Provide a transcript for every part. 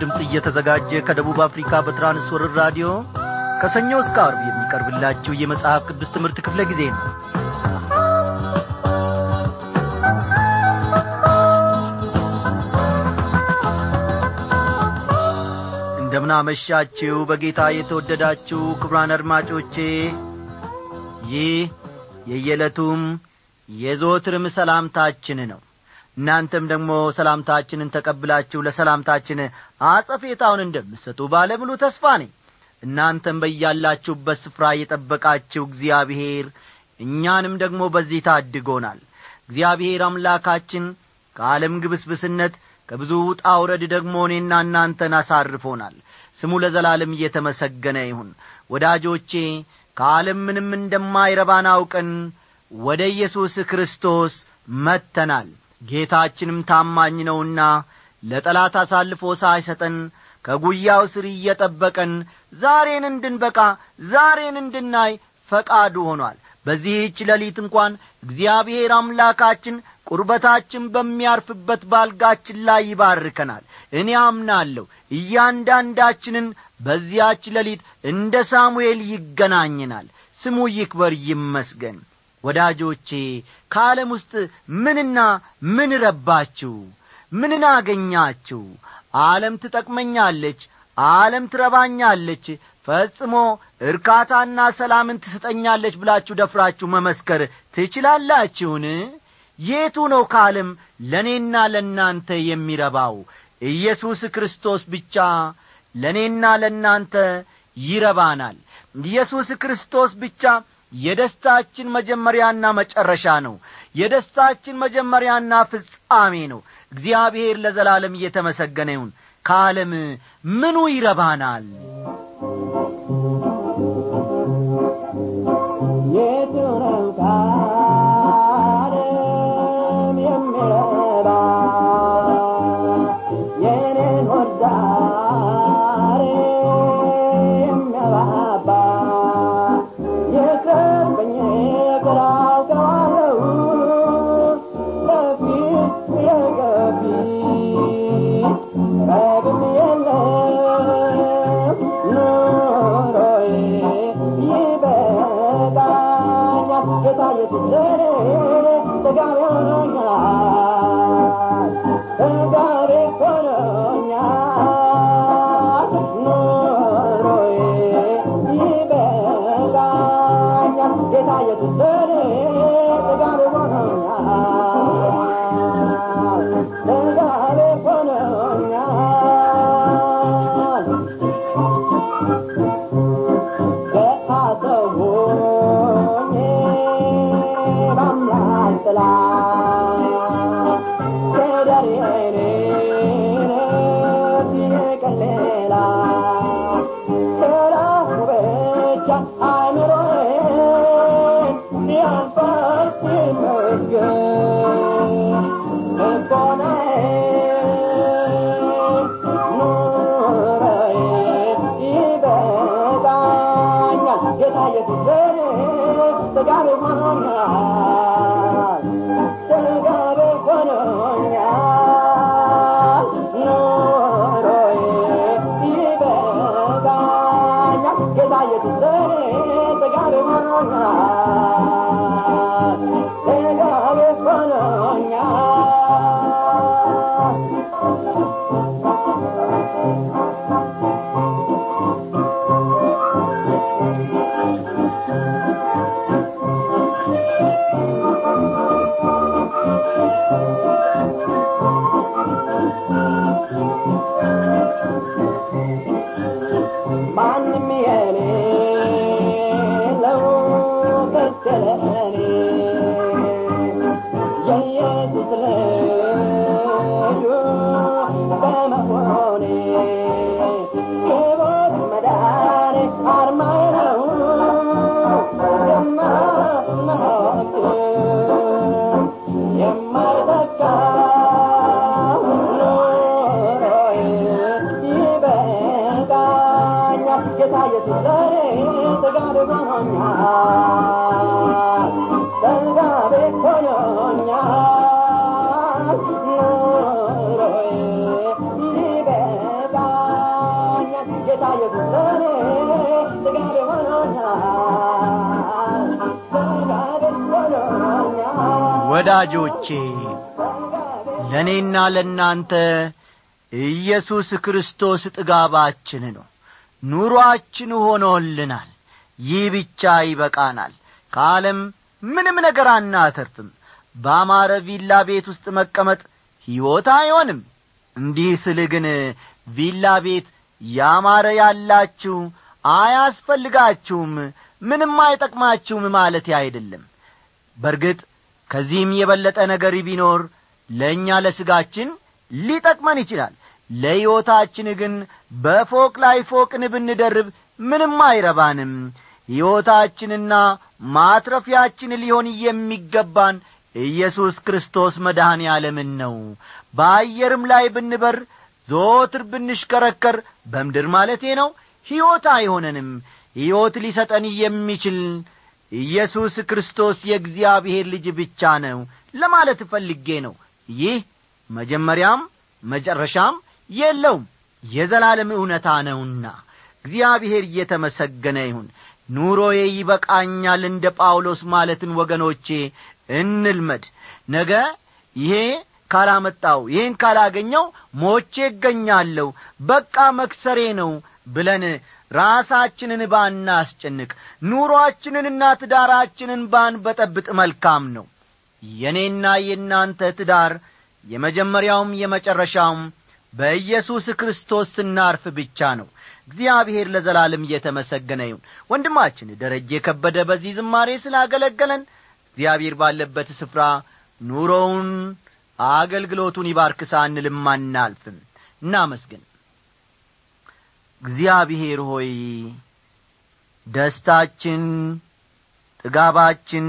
ድምፅ እየተዘጋጀ ከደቡብ አፍሪካ በትራንስወርር ራዲዮ ከሰኞ እስከ አርብ የሚቀርብላችሁ የመጽሐፍ ቅዱስ ትምህርት ክፍለ ጊዜ ነው። እንደምናመሻችሁ በጌታ የተወደዳችሁ ክብራን አድማጮቼ ይህ የየዕለቱም የዘወትርም ሰላምታችን ነው። እናንተም ደግሞ ሰላምታችንን ተቀብላችሁ ለሰላምታችን አጸፌታውን እንደምሰጡ ባለሙሉ ተስፋ ነኝ። እናንተም በያላችሁበት ስፍራ የጠበቃችሁ እግዚአብሔር እኛንም ደግሞ በዚህ ታድጎናል። እግዚአብሔር አምላካችን ከዓለም ግብስብስነት ከብዙ ውጣ ውረድ ደግሞ እኔና እናንተን አሳርፎናል። ስሙ ለዘላለም እየተመሰገነ ይሁን። ወዳጆቼ ከዓለም ምንም እንደማይረባን አውቀን ወደ ኢየሱስ ክርስቶስ መጥተናል። ጌታችንም ታማኝ ነውና ለጠላት አሳልፎ ሳይሰጠን ከጒያው ስር እየጠበቀን ዛሬን እንድንበቃ ዛሬን እንድናይ ፈቃዱ ሆኗል። በዚህች ሌሊት እንኳን እግዚአብሔር አምላካችን ቁርበታችን በሚያርፍበት ባልጋችን ላይ ይባርከናል። እኔ አምናለሁ እያንዳንዳችንን በዚያች ሌሊት እንደ ሳሙኤል ይገናኝናል ስሙ ይክበር ይመስገን። ወዳጆቼ ከዓለም ውስጥ ምንና ምን ረባችሁ ምንን አገኛችሁ? ዓለም ትጠቅመኛለች ዓለም ትረባኛለች ፈጽሞ እርካታና ሰላምን ትሰጠኛለች ብላችሁ ደፍራችሁ መመስከር ትችላላችሁን? የቱ ነው ከዓለም ለእኔና ለእናንተ የሚረባው? ኢየሱስ ክርስቶስ ብቻ ለእኔና ለእናንተ ይረባናል። ኢየሱስ ክርስቶስ ብቻ የደስታችን መጀመሪያና መጨረሻ ነው። የደስታችን መጀመሪያና ፍጻሜ ነው እግዚአብሔር ለዘላለም እየተመሰገነ ይሁን። ከዓለም ምኑ ይረባናል Oh, ወዳጆቼ ለእኔና ለእናንተ ኢየሱስ ክርስቶስ ጥጋባችን ነው። ኑሮአችን ሆኖልናል። ይህ ብቻ ይበቃናል። ከዓለም ምንም ነገር አናተርፍም። በአማረ ቪላ ቤት ውስጥ መቀመጥ ሕይወት አይሆንም። እንዲህ ስል ግን ቪላ ቤት ያማረ ያላችሁ አያስፈልጋችሁም ምንም አይጠቅማችሁም ማለት አይደለም። በርግጥ ከዚህም የበለጠ ነገር ቢኖር ለእኛ ለሥጋችን ሊጠቅመን ይችላል። ለሕይወታችን ግን በፎቅ ላይ ፎቅን ብንደርብ ምንም አይረባንም። ሕይወታችንና ማትረፊያችን ሊሆን የሚገባን ኢየሱስ ክርስቶስ መድኃኔ ዓለምን ነው። በአየርም ላይ ብንበር ዞትር ብንሽከረከር በምድር ማለቴ ነው ሕይወት አይሆነንም። ሕይወት ሊሰጠን የሚችል ኢየሱስ ክርስቶስ የእግዚአብሔር ልጅ ብቻ ነው ለማለት ፈልጌ ነው። ይህ መጀመሪያም መጨረሻም የለውም የዘላለም እውነታ ነውና። እግዚአብሔር እየተመሰገነ ይሁን። ኑሮዬ ይበቃኛል እንደ ጳውሎስ ማለትን ወገኖቼ እንልመድ። ነገ ይሄ ካላመጣው ይህን ካላገኘው ሞቼ እገኛለሁ በቃ መክሰሬ ነው ብለን ራሳችንን ባናስጨንቅ ኑሮአችንንና ትዳራችንን ባንበጠብጥ መልካም ነው። የእኔና የእናንተ ትዳር የመጀመሪያውም የመጨረሻውም በኢየሱስ ክርስቶስ ስናርፍ ብቻ ነው። እግዚአብሔር ለዘላለም እየተመሰገነ ይሁን። ወንድማችን ደረጀ የከበደ በዚህ ዝማሬ ስላገለገለን እግዚአብሔር ባለበት ስፍራ ኑሮውን አገልግሎቱን ይባርክ ሳንልም አናልፍም። እናመስግን እግዚአብሔር ሆይ ደስታችን ጥጋባችን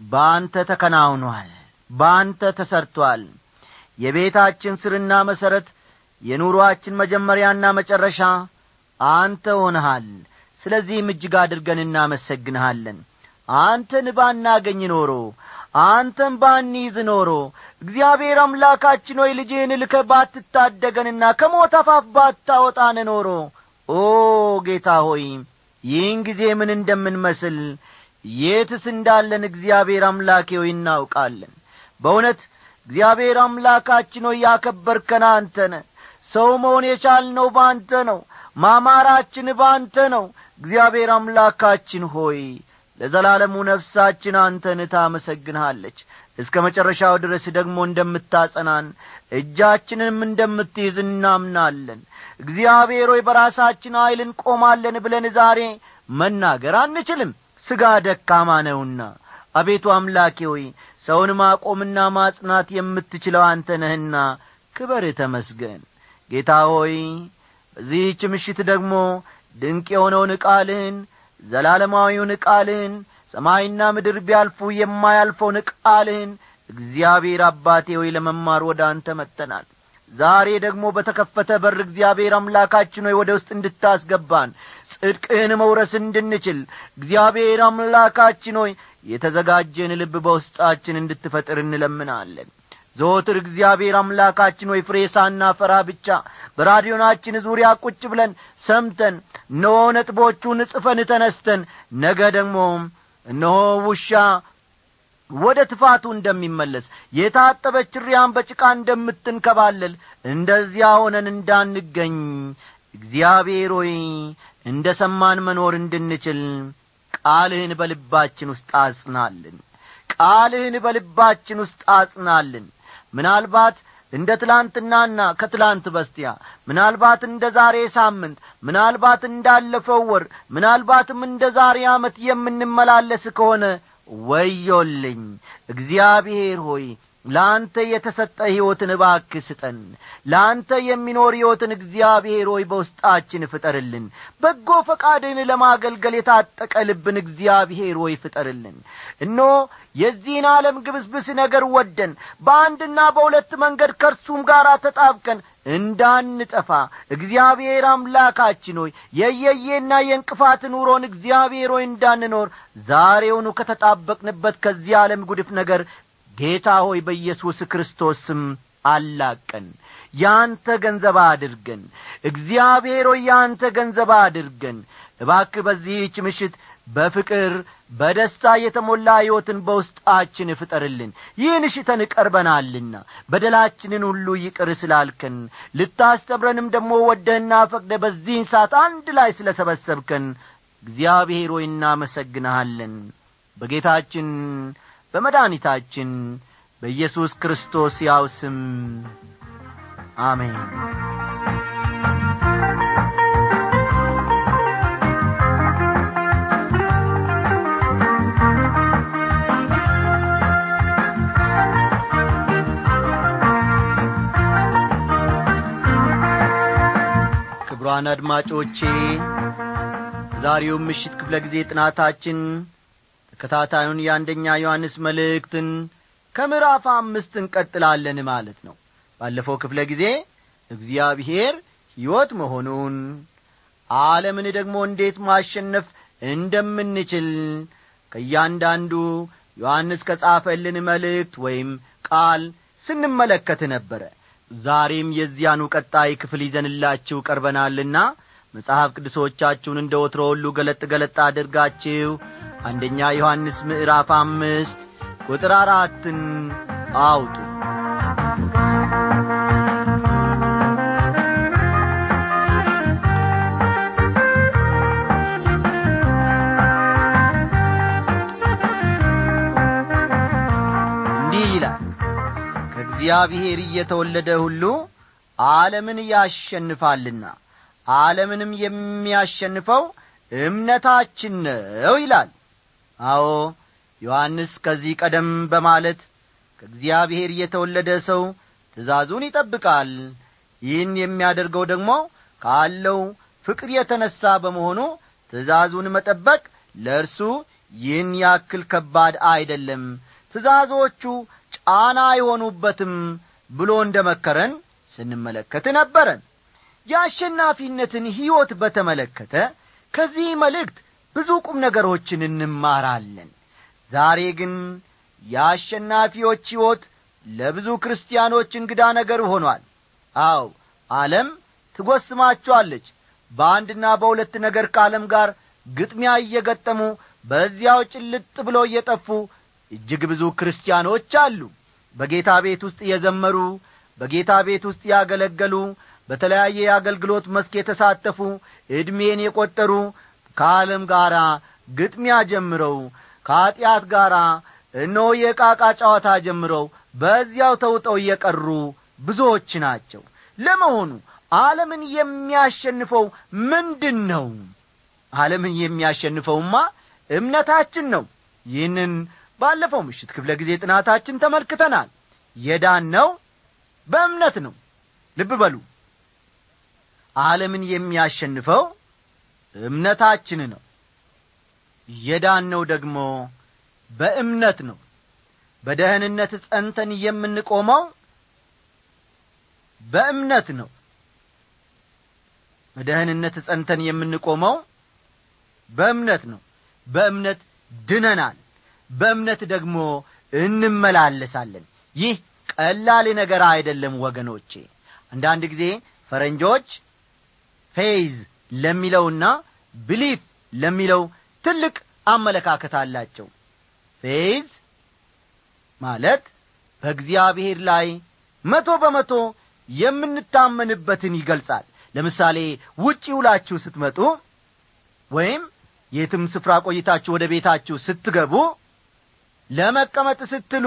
በአንተ ተከናውኗል በአንተ ተሰርቶአል የቤታችን ስርና መሠረት የኑሮአችን መጀመሪያና መጨረሻ አንተ ሆነሃል። ስለዚህም እጅግ አድርገን እናመሰግንሃለን። አንተን ባናገኝ ኖሮ አንተን ባንይዝ ኖሮ እግዚአብሔር አምላካችን ሆይ ልጅህን ልከ ባትታደገንና ከሞት አፋፍ ባታወጣን ኖሮ። ኦ ጌታ ሆይ ይህን ጊዜ ምን እንደምንመስል የትስ እንዳለን እግዚአብሔር አምላኬ ሆይ እናውቃለን። በእውነት እግዚአብሔር አምላካችን ሆይ ያከበርከን አንተነ ሰው መሆን የቻልነው በአንተ ነው። ማማራችን በአንተ ነው። እግዚአብሔር አምላካችን ሆይ ለዘላለሙ ነፍሳችን አንተን ታመሰግንሃለች። እስከ መጨረሻው ድረስ ደግሞ እንደምታጸናን እጃችንንም እንደምትይዝ እናምናለን። እግዚአብሔር ሆይ በራሳችን ኀይል እንቆማለን ብለን ዛሬ መናገር አንችልም። ሥጋ ደካማ ነውና። አቤቱ አምላኬ ሆይ ሰውን ማቆምና ማጽናት የምትችለው አንተ ነህና ክበር ተመስገን። ጌታ ሆይ በዚህች ምሽት ደግሞ ድንቅ የሆነውን ቃልህን ዘላለማዊውን ቃልህን ሰማይና ምድር ቢያልፉ የማያልፈውን ቃልህን እግዚአብሔር አባቴ ሆይ ለመማር ወደ አንተ መጥተናል። ዛሬ ደግሞ በተከፈተ በር እግዚአብሔር አምላካችን ሆይ ወደ ውስጥ እንድታስገባን ጽድቅህን መውረስ እንድንችል እግዚአብሔር አምላካችን ሆይ የተዘጋጀን ልብ በውስጣችን እንድትፈጥር እንለምናለን ዘወትር እግዚአብሔር አምላካችን ወይ ፍሬ ሳናፈራ ብቻ በራዲዮናችን ዙሪያ ቁጭ ብለን ሰምተን እነሆ ነጥቦቹን ጽፈን ተነስተን ነገ ደግሞ እነሆ ውሻ ወደ ትፋቱ እንደሚመለስ የታጠበች ሪያን በጭቃ እንደምትንከባለል እንደዚያ ሆነን እንዳንገኝ እግዚአብሔር ሆይ እንደ ሰማን መኖር እንድንችል ቃልህን በልባችን ውስጥ አጽናልን። ቃልህን በልባችን ውስጥ አጽናልን ምናልባት እንደ ትላንትናና ከትላንት በስቲያ ምናልባት እንደ ዛሬ ሳምንት ምናልባት እንዳለፈው ወር ምናልባትም እንደ ዛሬ ዓመት የምንመላለስ ከሆነ ወዮልኝ! እግዚአብሔር ሆይ ለአንተ የተሰጠ ሕይወትን እባክ ስጠን። ለአንተ የሚኖር ሕይወትን እግዚአብሔር ሆይ በውስጣችን ፍጠርልን። በጎ ፈቃድህን ለማገልገል የታጠቀ ልብን እግዚአብሔር ሆይ ፍጠርልን። እኖ የዚህን ዓለም ግብስብስ ነገር ወደን በአንድና በሁለት መንገድ ከእርሱም ጋር ተጣብቀን እንዳንጠፋ። እግዚአብሔር አምላካችን ሆይ የየየና የእንቅፋት ኑሮን እግዚአብሔር ሆይ እንዳንኖር ዛሬውኑ ከተጣበቅንበት ከዚህ ዓለም ጉድፍ ነገር ጌታ ሆይ በኢየሱስ ክርስቶስ አላቀን ያንተ ገንዘብ አድርገን እግዚአብሔር ሆይ ያንተ ገንዘብ አድርገን። እባክ በዚህች ምሽት በፍቅር በደስታ የተሞላ ሕይወትን በውስጣችን ፍጠርልን። ይህን ሽተን ቀርበናልና በደላችንን ሁሉ ይቅር ስላልከን ልታስተምረንም ደግሞ ወደህና ፈቅደ በዚህን ሰዓት አንድ ላይ ስለ ሰበሰብከን እግዚአብሔር ሆይ እናመሰግንሃለን። በጌታችን በመድኃኒታችን በኢየሱስ ክርስቶስ ያው ስም። አሜን። ክቡራን አድማጮቼ ዛሬውም ምሽት ክፍለ ጊዜ ጥናታችን ተከታታዩን የአንደኛ ዮሐንስ መልእክትን ከምዕራፍ አምስት እንቀጥላለን ማለት ነው። ባለፈው ክፍለ ጊዜ እግዚአብሔር ሕይወት መሆኑን ዓለምን ደግሞ እንዴት ማሸነፍ እንደምንችል ከእያንዳንዱ ዮሐንስ ከጻፈልን መልእክት ወይም ቃል ስንመለከት ነበረ። ዛሬም የዚያኑ ቀጣይ ክፍል ይዘንላችሁ ቀርበናልና መጽሐፍ ቅዱሶቻችሁን እንደ ወትሮ ሁሉ ገለጥ ገለጥ አድርጋችሁ አንደኛ ዮሐንስ ምዕራፍ አምስት ቁጥር አራትን አውጡ። እንዲህ ይላል ከእግዚአብሔር እየተወለደ ሁሉ ዓለምን ያሸንፋልና ዓለምንም የሚያሸንፈው እምነታችን ነው ይላል። አዎ ዮሐንስ ከዚህ ቀደም በማለት ከእግዚአብሔር የተወለደ ሰው ትእዛዙን ይጠብቃል። ይህን የሚያደርገው ደግሞ ካለው ፍቅር የተነሣ በመሆኑ ትእዛዙን መጠበቅ ለእርሱ ይህን ያክል ከባድ አይደለም። ትእዛዞቹ ጫና አይሆኑበትም ብሎ እንደ መከረን ስንመለከት ነበረን የአሸናፊነትን ሕይወት በተመለከተ ከዚህ መልእክት ብዙ ቁም ነገሮችን እንማራለን። ዛሬ ግን የአሸናፊዎች ሕይወት ለብዙ ክርስቲያኖች እንግዳ ነገር ሆኗል። አው ዓለም ትጐስማቸዋለች። በአንድና በሁለት ነገር ከዓለም ጋር ግጥሚያ እየገጠሙ በዚያው ጭልጥ ብሎ እየጠፉ እጅግ ብዙ ክርስቲያኖች አሉ። በጌታ ቤት ውስጥ የዘመሩ በጌታ ቤት ውስጥ ያገለገሉ በተለያየ የአገልግሎት መስክ የተሳተፉ ዕድሜን የቈጠሩ ከዓለም ጋር ግጥሚያ ጀምረው ከኀጢአት ጋር እነሆ የቃቃ ጨዋታ ጀምረው በዚያው ተውጠው እየቀሩ ብዙዎች ናቸው። ለመሆኑ ዓለምን የሚያሸንፈው ምንድን ነው ዓለምን የሚያሸንፈውማ እምነታችን ነው። ይህንን ባለፈው ምሽት ክፍለ ጊዜ ጥናታችን ተመልክተናል። የዳን ነው በእምነት ነው። ልብ በሉ ዓለምን የሚያሸንፈው እምነታችን ነው። የዳን ነው ደግሞ በእምነት ነው። በደህንነት ጸንተን የምንቆመው በእምነት ነው። በደህንነት ጸንተን የምንቆመው በእምነት ነው። በእምነት ድነናል። በእምነት ደግሞ እንመላለሳለን። ይህ ቀላል ነገር አይደለም ወገኖቼ። አንዳንድ ጊዜ ፈረንጆች faith ለሚለውና belief ለሚለው ትልቅ አመለካከት አላቸው። faith ማለት በእግዚአብሔር ላይ መቶ በመቶ የምንታመንበትን ይገልጻል። ለምሳሌ ውጪ ውላችሁ ስትመጡ ወይም የትም ስፍራ ቆይታችሁ ወደ ቤታችሁ ስትገቡ ለመቀመጥ ስትሉ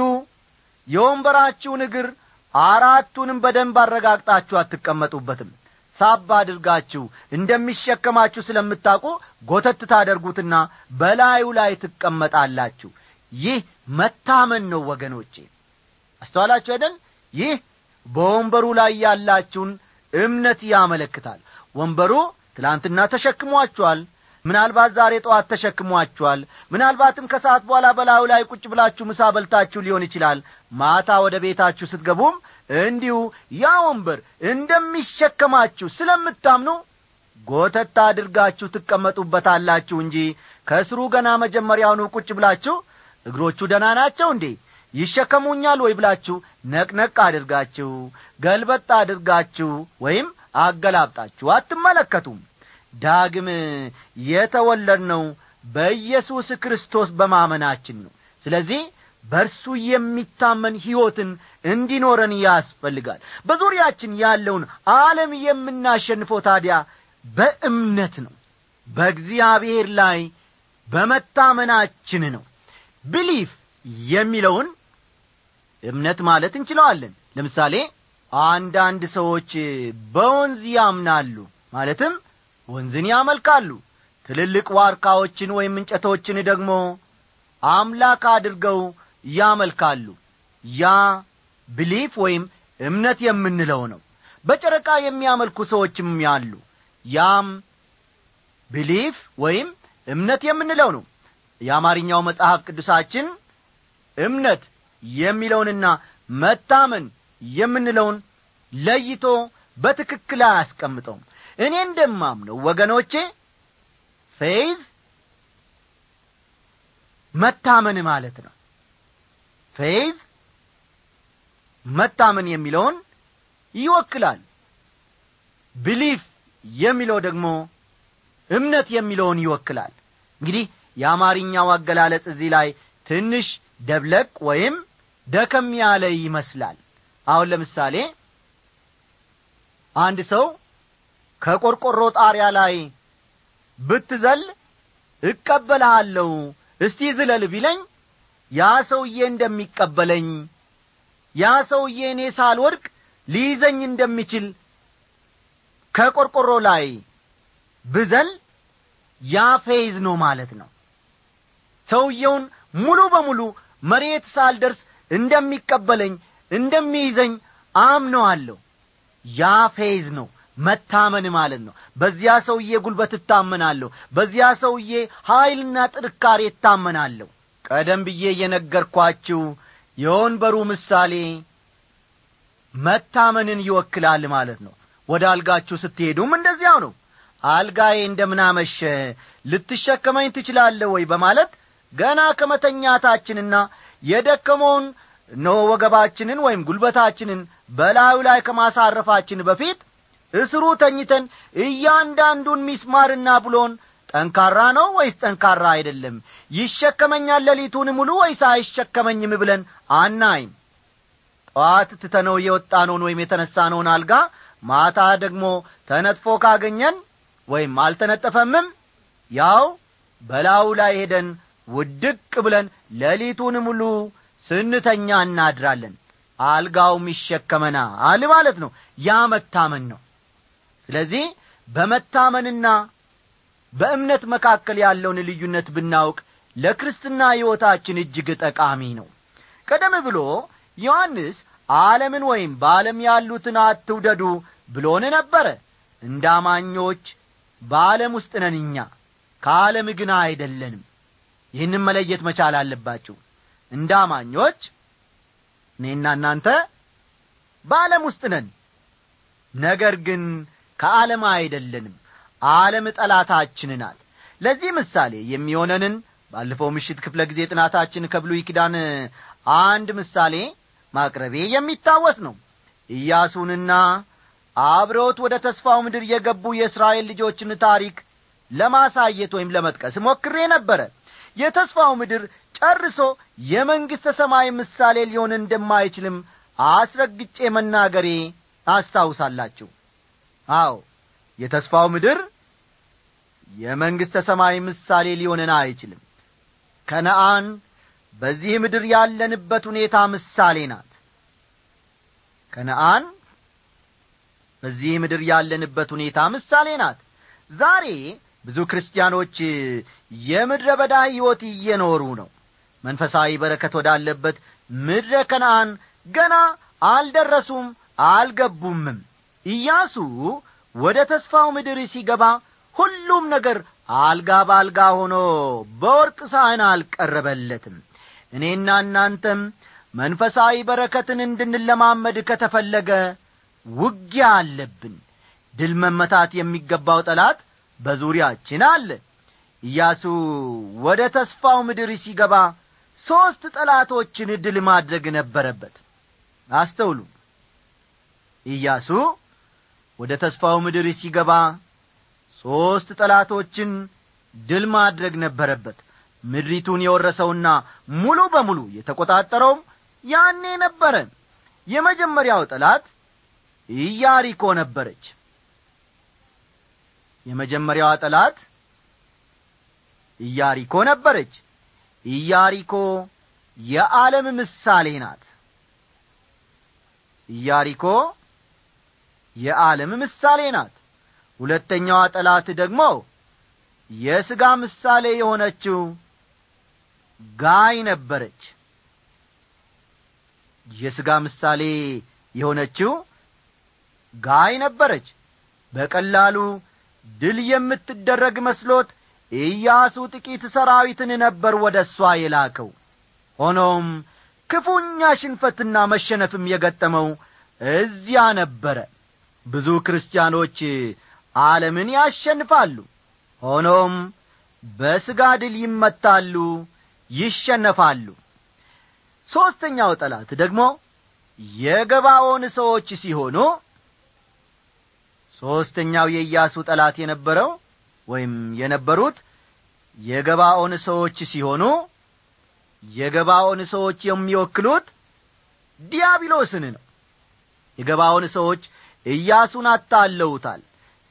የወንበራችሁን እግር አራቱንም በደንብ አረጋግጣችሁ አትቀመጡበትም ሳብ አድርጋችሁ እንደሚሸከማችሁ ስለምታውቁ ጐተት ታደርጉትና በላዩ ላይ ትቀመጣላችሁ። ይህ መታመን ነው ወገኖቼ። አስተዋላችሁ አይደል? ይህ በወንበሩ ላይ ያላችሁን እምነት ያመለክታል። ወንበሩ ትላንትና ተሸክሟችኋል። ምናልባት ዛሬ ጠዋት ተሸክሟችኋል። ምናልባትም ከሰዓት በኋላ በላዩ ላይ ቁጭ ብላችሁ ምሳ በልታችሁ ሊሆን ይችላል። ማታ ወደ ቤታችሁ ስትገቡም እንዲሁ ያ ወንበር እንደሚሸከማችሁ ስለምታምኑ ጐተታ አድርጋችሁ ትቀመጡበታላችሁ እንጂ ከስሩ ገና መጀመሪያውኑ ቁጭ ብላችሁ እግሮቹ ደና ናቸው እንዴ? ይሸከሙኛል ወይ ብላችሁ ነቅነቅ አድርጋችሁ ገልበጥ አድርጋችሁ ወይም አገላብጣችሁ አትመለከቱም። ዳግም የተወለድነው በኢየሱስ ክርስቶስ በማመናችን ነው። ስለዚህ በእርሱ የሚታመን ሕይወትን እንዲኖረን ያስፈልጋል። በዙሪያችን ያለውን ዓለም የምናሸንፈው ታዲያ በእምነት ነው በእግዚአብሔር ላይ በመታመናችን ነው። ብሊፍ የሚለውን እምነት ማለት እንችለዋለን። ለምሳሌ አንዳንድ ሰዎች በወንዝ ያምናሉ ማለትም ወንዝን ያመልካሉ። ትልልቅ ዋርካዎችን ወይም እንጨቶችን ደግሞ አምላክ አድርገው ያመልካሉ። ያ ብሊፍ ወይም እምነት የምንለው ነው። በጨረቃ የሚያመልኩ ሰዎችም ያሉ። ያም belief ወይም እምነት የምንለው ነው። የአማርኛው መጽሐፍ ቅዱሳችን እምነት የሚለውንና መታመን የምንለውን ለይቶ በትክክል አያስቀምጠውም። እኔ እንደማምነው ወገኖቼ faith መታመን ማለት ነው faith መታመን የሚለውን ይወክላል። belief የሚለው ደግሞ እምነት የሚለውን ይወክላል። እንግዲህ የአማርኛው አገላለጽ እዚህ ላይ ትንሽ ደብለቅ ወይም ደከም ያለ ይመስላል። አሁን ለምሳሌ አንድ ሰው ከቆርቆሮ ጣሪያ ላይ ብትዘል እቀበልሃለሁ እስቲ ዝለል ቢለኝ ያ ሰውዬ እንደሚቀበለኝ ያ ሰውዬ እኔ ሳልወድቅ ሊይዘኝ እንደሚችል ከቆርቆሮ ላይ ብዘል ያ faith ነው ማለት ነው። ሰውየውን ሙሉ በሙሉ መሬት ሳልደርስ እንደሚቀበለኝ እንደሚይዘኝ አምነዋለሁ። ያ faith ነው መታመን ማለት ነው። በዚያ ሰውዬ ጉልበት እታመናለሁ በዚያ ሰውዬ ኀይልና ጥንካሬ እታመናለሁ ቀደም ብዬ የነገርኳችሁ የወንበሩ ምሳሌ መታመንን ይወክላል ማለት ነው። ወደ አልጋችሁ ስትሄዱም እንደዚያው ነው። አልጋዬ እንደምናመሸ ልትሸከመኝ ትችላለህ ወይ በማለት ገና ከመተኛታችንና የደከመውን እነሆ ወገባችንን ወይም ጉልበታችንን በላዩ ላይ ከማሳረፋችን በፊት እስሩ ተኝተን እያንዳንዱን ሚስማርና ብሎን ጠንካራ ነው ወይስ ጠንካራ አይደለም? ይሸከመኛል ሌሊቱን ሙሉ ወይስ አይሸከመኝም ብለን አናይም? ጠዋት ትተነው የወጣነውን ወይም የተነሳነውን አልጋ ማታ ደግሞ ተነጥፎ ካገኘን ወይም አልተነጠፈምም ያው በላዩ ላይ ሄደን ውድቅ ብለን ሌሊቱን ሙሉ ስንተኛ እናድራለን። አልጋውም ይሸከመናል ማለት ነው። ያ መታመን ነው። ስለዚህ በመታመንና በእምነት መካከል ያለውን ልዩነት ብናውቅ ለክርስትና ሕይወታችን እጅግ ጠቃሚ ነው። ቀደም ብሎ ዮሐንስ ዓለምን ወይም በዓለም ያሉትን አትውደዱ ብሎን ነበረ። እንደ አማኞች በዓለም ውስጥ ነን እኛ ከዓለም ግን አይደለንም። ይህንም መለየት መቻል አለባችሁ። እንደ አማኞች እኔና እናንተ በዓለም ውስጥ ነን ነገር ግን ከዓለም አይደለንም ዓለም ጠላታችን ናት። ለዚህ ምሳሌ የሚሆነንን ባለፈው ምሽት ክፍለ ጊዜ ጥናታችን ከብሉይ ኪዳን አንድ ምሳሌ ማቅረቤ የሚታወስ ነው። ኢያሱንና አብረውት ወደ ተስፋው ምድር የገቡ የእስራኤል ልጆችን ታሪክ ለማሳየት ወይም ለመጥቀስ ሞክሬ ነበረ። የተስፋው ምድር ጨርሶ የመንግሥተ ሰማይ ምሳሌ ሊሆን እንደማይችልም አስረግጬ መናገሬ አስታውሳላችሁ። አዎ የተስፋው ምድር የመንግሥተ ሰማይ ምሳሌ ሊሆንን አይችልም። ከነአን በዚህ ምድር ያለንበት ሁኔታ ምሳሌ ናት። ከነአን በዚህ ምድር ያለንበት ሁኔታ ምሳሌ ናት። ዛሬ ብዙ ክርስቲያኖች የምድረ በዳ ሕይወት እየኖሩ ነው። መንፈሳዊ በረከት ወዳለበት ምድረ ከነአን ገና አልደረሱም አልገቡምም። ኢያሱ ወደ ተስፋው ምድር ሲገባ ሁሉም ነገር አልጋ በአልጋ ሆኖ በወርቅ ሳህን አልቀረበለትም። እኔና እናንተም መንፈሳዊ በረከትን እንድንለማመድ ከተፈለገ ውጊያ አለብን። ድል መመታት የሚገባው ጠላት በዙሪያችን አለ። ኢያሱ ወደ ተስፋው ምድር ሲገባ ሦስት ጠላቶችን ድል ማድረግ ነበረበት። አስተውሉ። ኢያሱ ወደ ተስፋው ምድር ሲገባ ሦስት ጠላቶችን ድል ማድረግ ነበረበት። ምድሪቱን የወረሰውና ሙሉ በሙሉ የተቈጣጠረውም ያኔ ነበረ። የመጀመሪያው ጠላት ኢያሪኮ ነበረች። የመጀመሪያዋ ጠላት ኢያሪኮ ነበረች። ኢያሪኮ የዓለም ምሳሌ ናት። ኢያሪኮ የዓለም ምሳሌ ናት ሁለተኛዋ ጠላት ደግሞ የሥጋ ምሳሌ የሆነችው ጋይ ነበረች። የሥጋ ምሳሌ የሆነችው ጋይ ነበረች። በቀላሉ ድል የምትደረግ መስሎት ኢያሱ ጥቂት ሰራዊትን ነበር ወደ እሷ የላከው። ሆኖም ክፉኛ ሽንፈትና መሸነፍም የገጠመው እዚያ ነበረ። ብዙ ክርስቲያኖች ዓለምን ያሸንፋሉ። ሆኖም በሥጋ ድል ይመታሉ ይሸነፋሉ። ሦስተኛው ጠላት ደግሞ የገባዖን ሰዎች ሲሆኑ ሦስተኛው የኢያሱ ጠላት የነበረው ወይም የነበሩት የገባዖን ሰዎች ሲሆኑ የገባዖን ሰዎች የሚወክሉት ዲያብሎስን ነው። የገባዖን ሰዎች ኢያሱን አታለውታል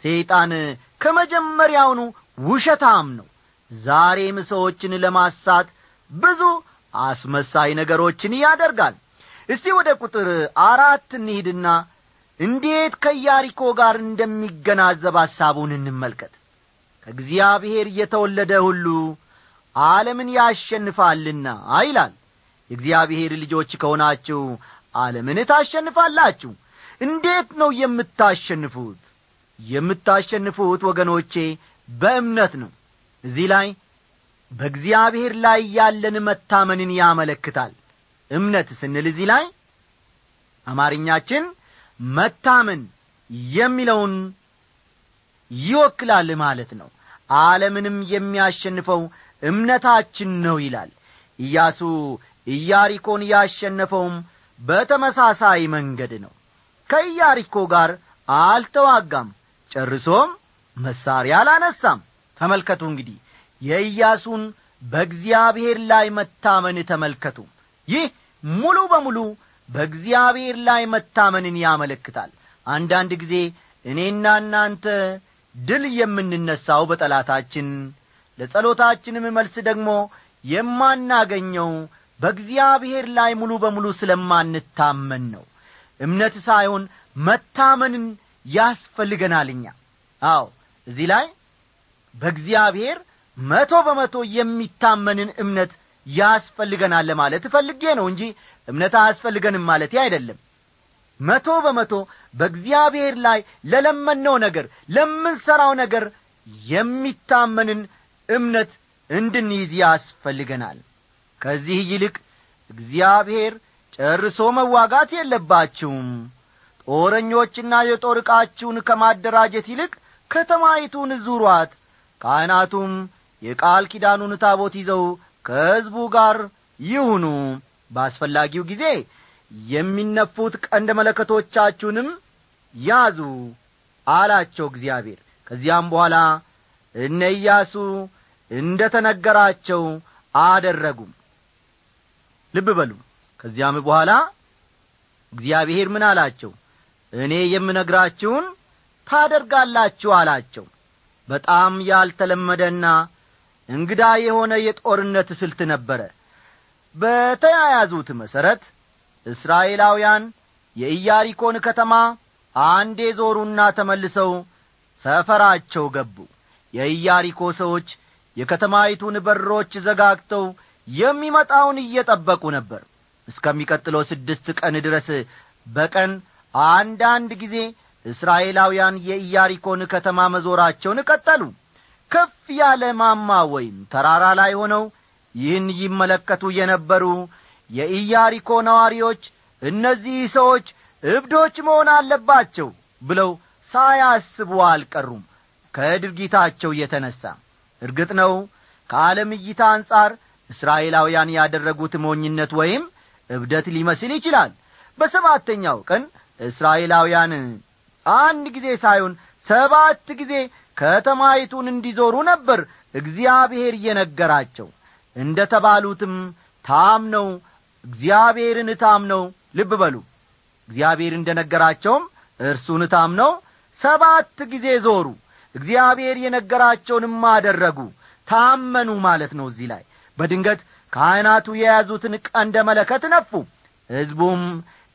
ሰይጣን ከመጀመሪያውኑ ውሸታም ነው። ዛሬም ሰዎችን ለማሳት ብዙ አስመሳይ ነገሮችን ያደርጋል። እስቲ ወደ ቁጥር አራት እንሂድና እንዴት ከኢያሪኮ ጋር እንደሚገናዘብ ሐሳቡን እንመልከት። ከእግዚአብሔር የተወለደ ሁሉ ዓለምን ያሸንፋልና ይላል። የእግዚአብሔር ልጆች ከሆናችሁ ዓለምን ታሸንፋላችሁ። እንዴት ነው የምታሸንፉት የምታሸንፉት ወገኖቼ በእምነት ነው። እዚህ ላይ በእግዚአብሔር ላይ ያለን መታመንን ያመለክታል። እምነት ስንል እዚህ ላይ አማርኛችን መታመን የሚለውን ይወክላል ማለት ነው። ዓለምንም የሚያሸንፈው እምነታችን ነው ይላል። ኢያሱ ኢያሪኮን ያሸነፈውም በተመሳሳይ መንገድ ነው። ከኢያሪኮ ጋር አልተዋጋም ጨርሶም መሳሪያ አላነሳም። ተመልከቱ እንግዲህ የኢያሱን በእግዚአብሔር ላይ መታመን ተመልከቱ። ይህ ሙሉ በሙሉ በእግዚአብሔር ላይ መታመንን ያመለክታል። አንዳንድ ጊዜ እኔና እናንተ ድል የምንነሳው በጠላታችን ለጸሎታችንም መልስ ደግሞ የማናገኘው በእግዚአብሔር ላይ ሙሉ በሙሉ ስለማንታመን ነው። እምነት ሳይሆን መታመንን ያስፈልገናል እኛ። አዎ እዚህ ላይ በእግዚአብሔር መቶ በመቶ የሚታመንን እምነት ያስፈልገናል ለማለት እፈልጌ ነው እንጂ እምነት አያስፈልገንም ማለት አይደለም። መቶ በመቶ በእግዚአብሔር ላይ ለለመነው ነገር ለምንሠራው ነገር የሚታመንን እምነት እንድንይዝ ያስፈልገናል። ከዚህ ይልቅ እግዚአብሔር ጨርሶ መዋጋት የለባችሁም ጦረኞችና የጦር ዕቃችሁን ከማደራጀት ይልቅ ከተማይቱን ዙሯት። ካህናቱም የቃል ኪዳኑን ታቦት ይዘው ከሕዝቡ ጋር ይሁኑ። በአስፈላጊው ጊዜ የሚነፉት ቀንደ መለከቶቻችሁንም ያዙ አላቸው እግዚአብሔር። ከዚያም በኋላ እነ ኢያሱ እንደ ተነገራቸው አደረጉም። ልብ በሉ። ከዚያም በኋላ እግዚአብሔር ምን አላቸው እኔ የምነግራችሁን ታደርጋላችሁ አላቸው። በጣም ያልተለመደና እንግዳ የሆነ የጦርነት ስልት ነበረ። በተያያዙት መሠረት እስራኤላውያን የኢያሪኮን ከተማ አንዴ ዞሩና ተመልሰው ሰፈራቸው ገቡ። የኢያሪኮ ሰዎች የከተማይቱን በሮች ዘጋግተው የሚመጣውን እየጠበቁ ነበር። እስከሚቀጥለው ስድስት ቀን ድረስ በቀን አንዳንድ ጊዜ እስራኤላውያን የኢያሪኮን ከተማ መዞራቸውን ቀጠሉ። ከፍ ያለ ማማ ወይም ተራራ ላይ ሆነው ይህን ይመለከቱ የነበሩ የኢያሪኮ ነዋሪዎች እነዚህ ሰዎች እብዶች መሆን አለባቸው ብለው ሳያስቡ አልቀሩም ከድርጊታቸው የተነሣ እርግጥ ነው ከዓለም እይታ አንጻር እስራኤላውያን ያደረጉት ሞኝነት ወይም እብደት ሊመስል ይችላል። በሰባተኛው ቀን እስራኤላውያን አንድ ጊዜ ሳይሆን ሰባት ጊዜ ከተማይቱን እንዲዞሩ ነበር እግዚአብሔር እየነገራቸው እንደ ተባሉትም ታምነው እግዚአብሔርን ታምነው ልብ በሉ። እግዚአብሔር እንደ ነገራቸውም እርሱን ታምነው ሰባት ጊዜ ዞሩ። እግዚአብሔር የነገራቸውንም አደረጉ። ታመኑ ማለት ነው እዚህ ላይ። በድንገት ካህናቱ የያዙትን ቀንደ መለከት ነፉ። ሕዝቡም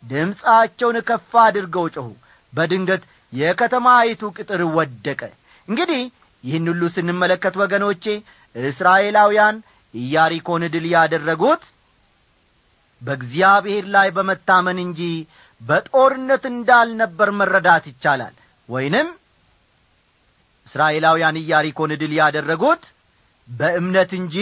ድምፃቸውን ከፍ አድርገው ጮኹ። በድንገት የከተማይቱ ቅጥር ወደቀ። እንግዲህ ይህን ሁሉ ስንመለከት ወገኖቼ እስራኤላውያን ኢያሪኮን ድል ያደረጉት በእግዚአብሔር ላይ በመታመን እንጂ በጦርነት እንዳልነበር መረዳት ይቻላል። ወይንም እስራኤላውያን ኢያሪኮን ድል ያደረጉት በእምነት እንጂ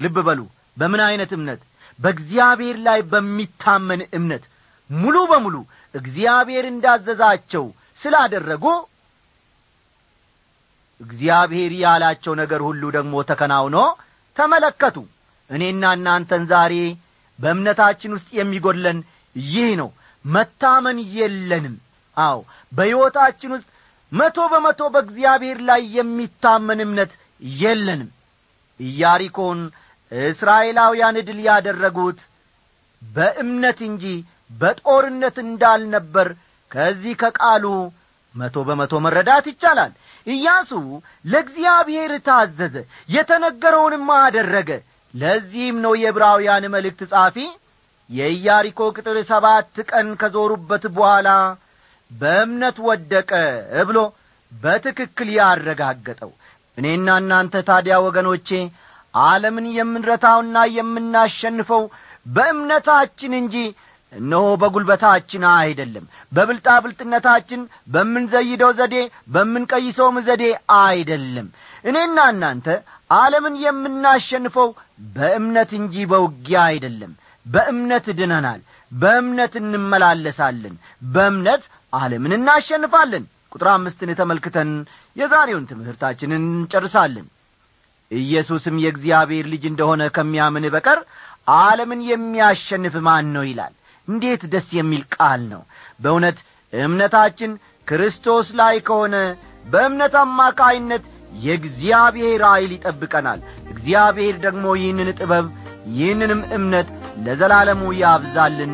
ልብ በሉ በምን ዐይነት እምነት? በእግዚአብሔር ላይ በሚታመን እምነት ሙሉ በሙሉ እግዚአብሔር እንዳዘዛቸው ስላደረጉ እግዚአብሔር ያላቸው ነገር ሁሉ ደግሞ ተከናውኖ ተመለከቱ። እኔና እናንተን ዛሬ በእምነታችን ውስጥ የሚጐድለን ይህ ነው። መታመን የለንም። አዎ በሕይወታችን ውስጥ መቶ በመቶ በእግዚአብሔር ላይ የሚታመን እምነት የለንም። ኢያሪኮን እስራኤላውያን ድል ያደረጉት በእምነት እንጂ በጦርነት እንዳልነበር ከዚህ ከቃሉ መቶ በመቶ መረዳት ይቻላል። ኢያሱ ለእግዚአብሔር ታዘዘ የተነገረውንም አደረገ። ለዚህም ነው የዕብራውያን መልእክት ጻፊ የኢያሪኮ ቅጥር ሰባት ቀን ከዞሩበት በኋላ በእምነት ወደቀ ብሎ በትክክል ያረጋገጠው። እኔና እናንተ ታዲያ ወገኖቼ ዓለምን የምንረታውና የምናሸንፈው በእምነታችን እንጂ እነሆ በጒልበታችን አይደለም በብልጣብልጥነታችን በምንዘይደው ዘዴ በምንቀይሰውም ዘዴ አይደለም። እኔና እናንተ ዓለምን የምናሸንፈው በእምነት እንጂ በውጊያ አይደለም። በእምነት ድነናል በእምነት እንመላለሳለን። በእምነት ዓለምን እናሸንፋለን። ቁጥር አምስትን ተመልክተን የዛሬውን ትምህርታችንን እንጨርሳለን። ኢየሱስም የእግዚአብሔር ልጅ እንደሆነ ከሚያምን በቀር ዓለምን የሚያሸንፍ ማን ነው ይላል እንዴት ደስ የሚል ቃል ነው! በእውነት እምነታችን ክርስቶስ ላይ ከሆነ በእምነት አማካይነት የእግዚአብሔር ኃይል ይጠብቀናል። እግዚአብሔር ደግሞ ይህንን ጥበብ ይህንንም እምነት ለዘላለሙ ያብዛልን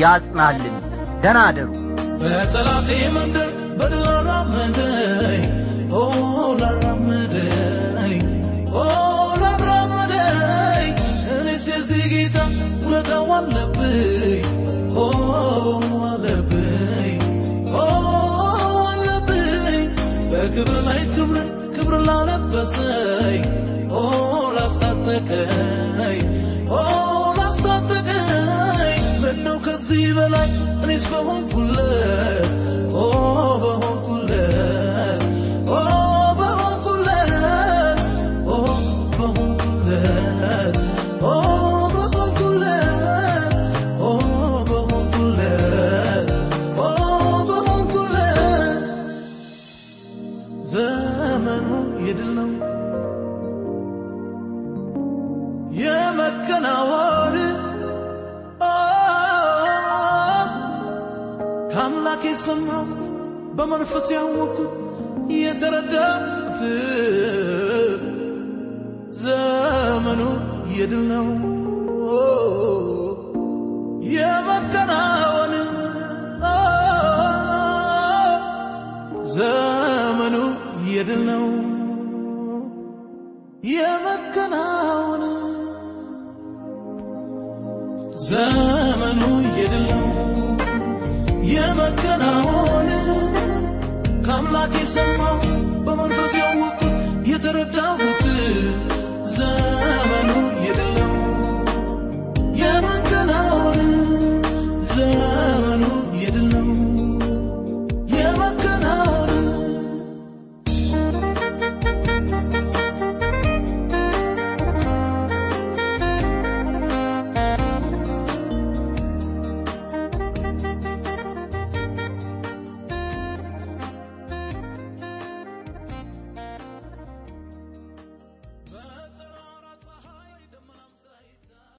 ያጽናልን። ደናደሩ በጠላቴ መንደር በድል አራመደኝ ኦ ላራመደኝ ኦ እኔስ የዚህ ጌታ ውለታው አለብኝ። በክብር ላይ ክብርን ክብር ላለበሰኝ። ላስታጠቀኝ ላስታጠቀኝ። ምነው ከዚህ በላይ እኔስ በሆንኩለት የሰማሁት በመንፈስ ያወቅኩት የተረዳሁት ዘመኑ የድል ነው። የመከናወን ዘመኑ የድል ነው። የመከናወን ዘመኑ የድል ነው የመከናወን ከአምላክ የሰማው በመንፈስ ያወቅኩት የተረዳሁት ዘመኑ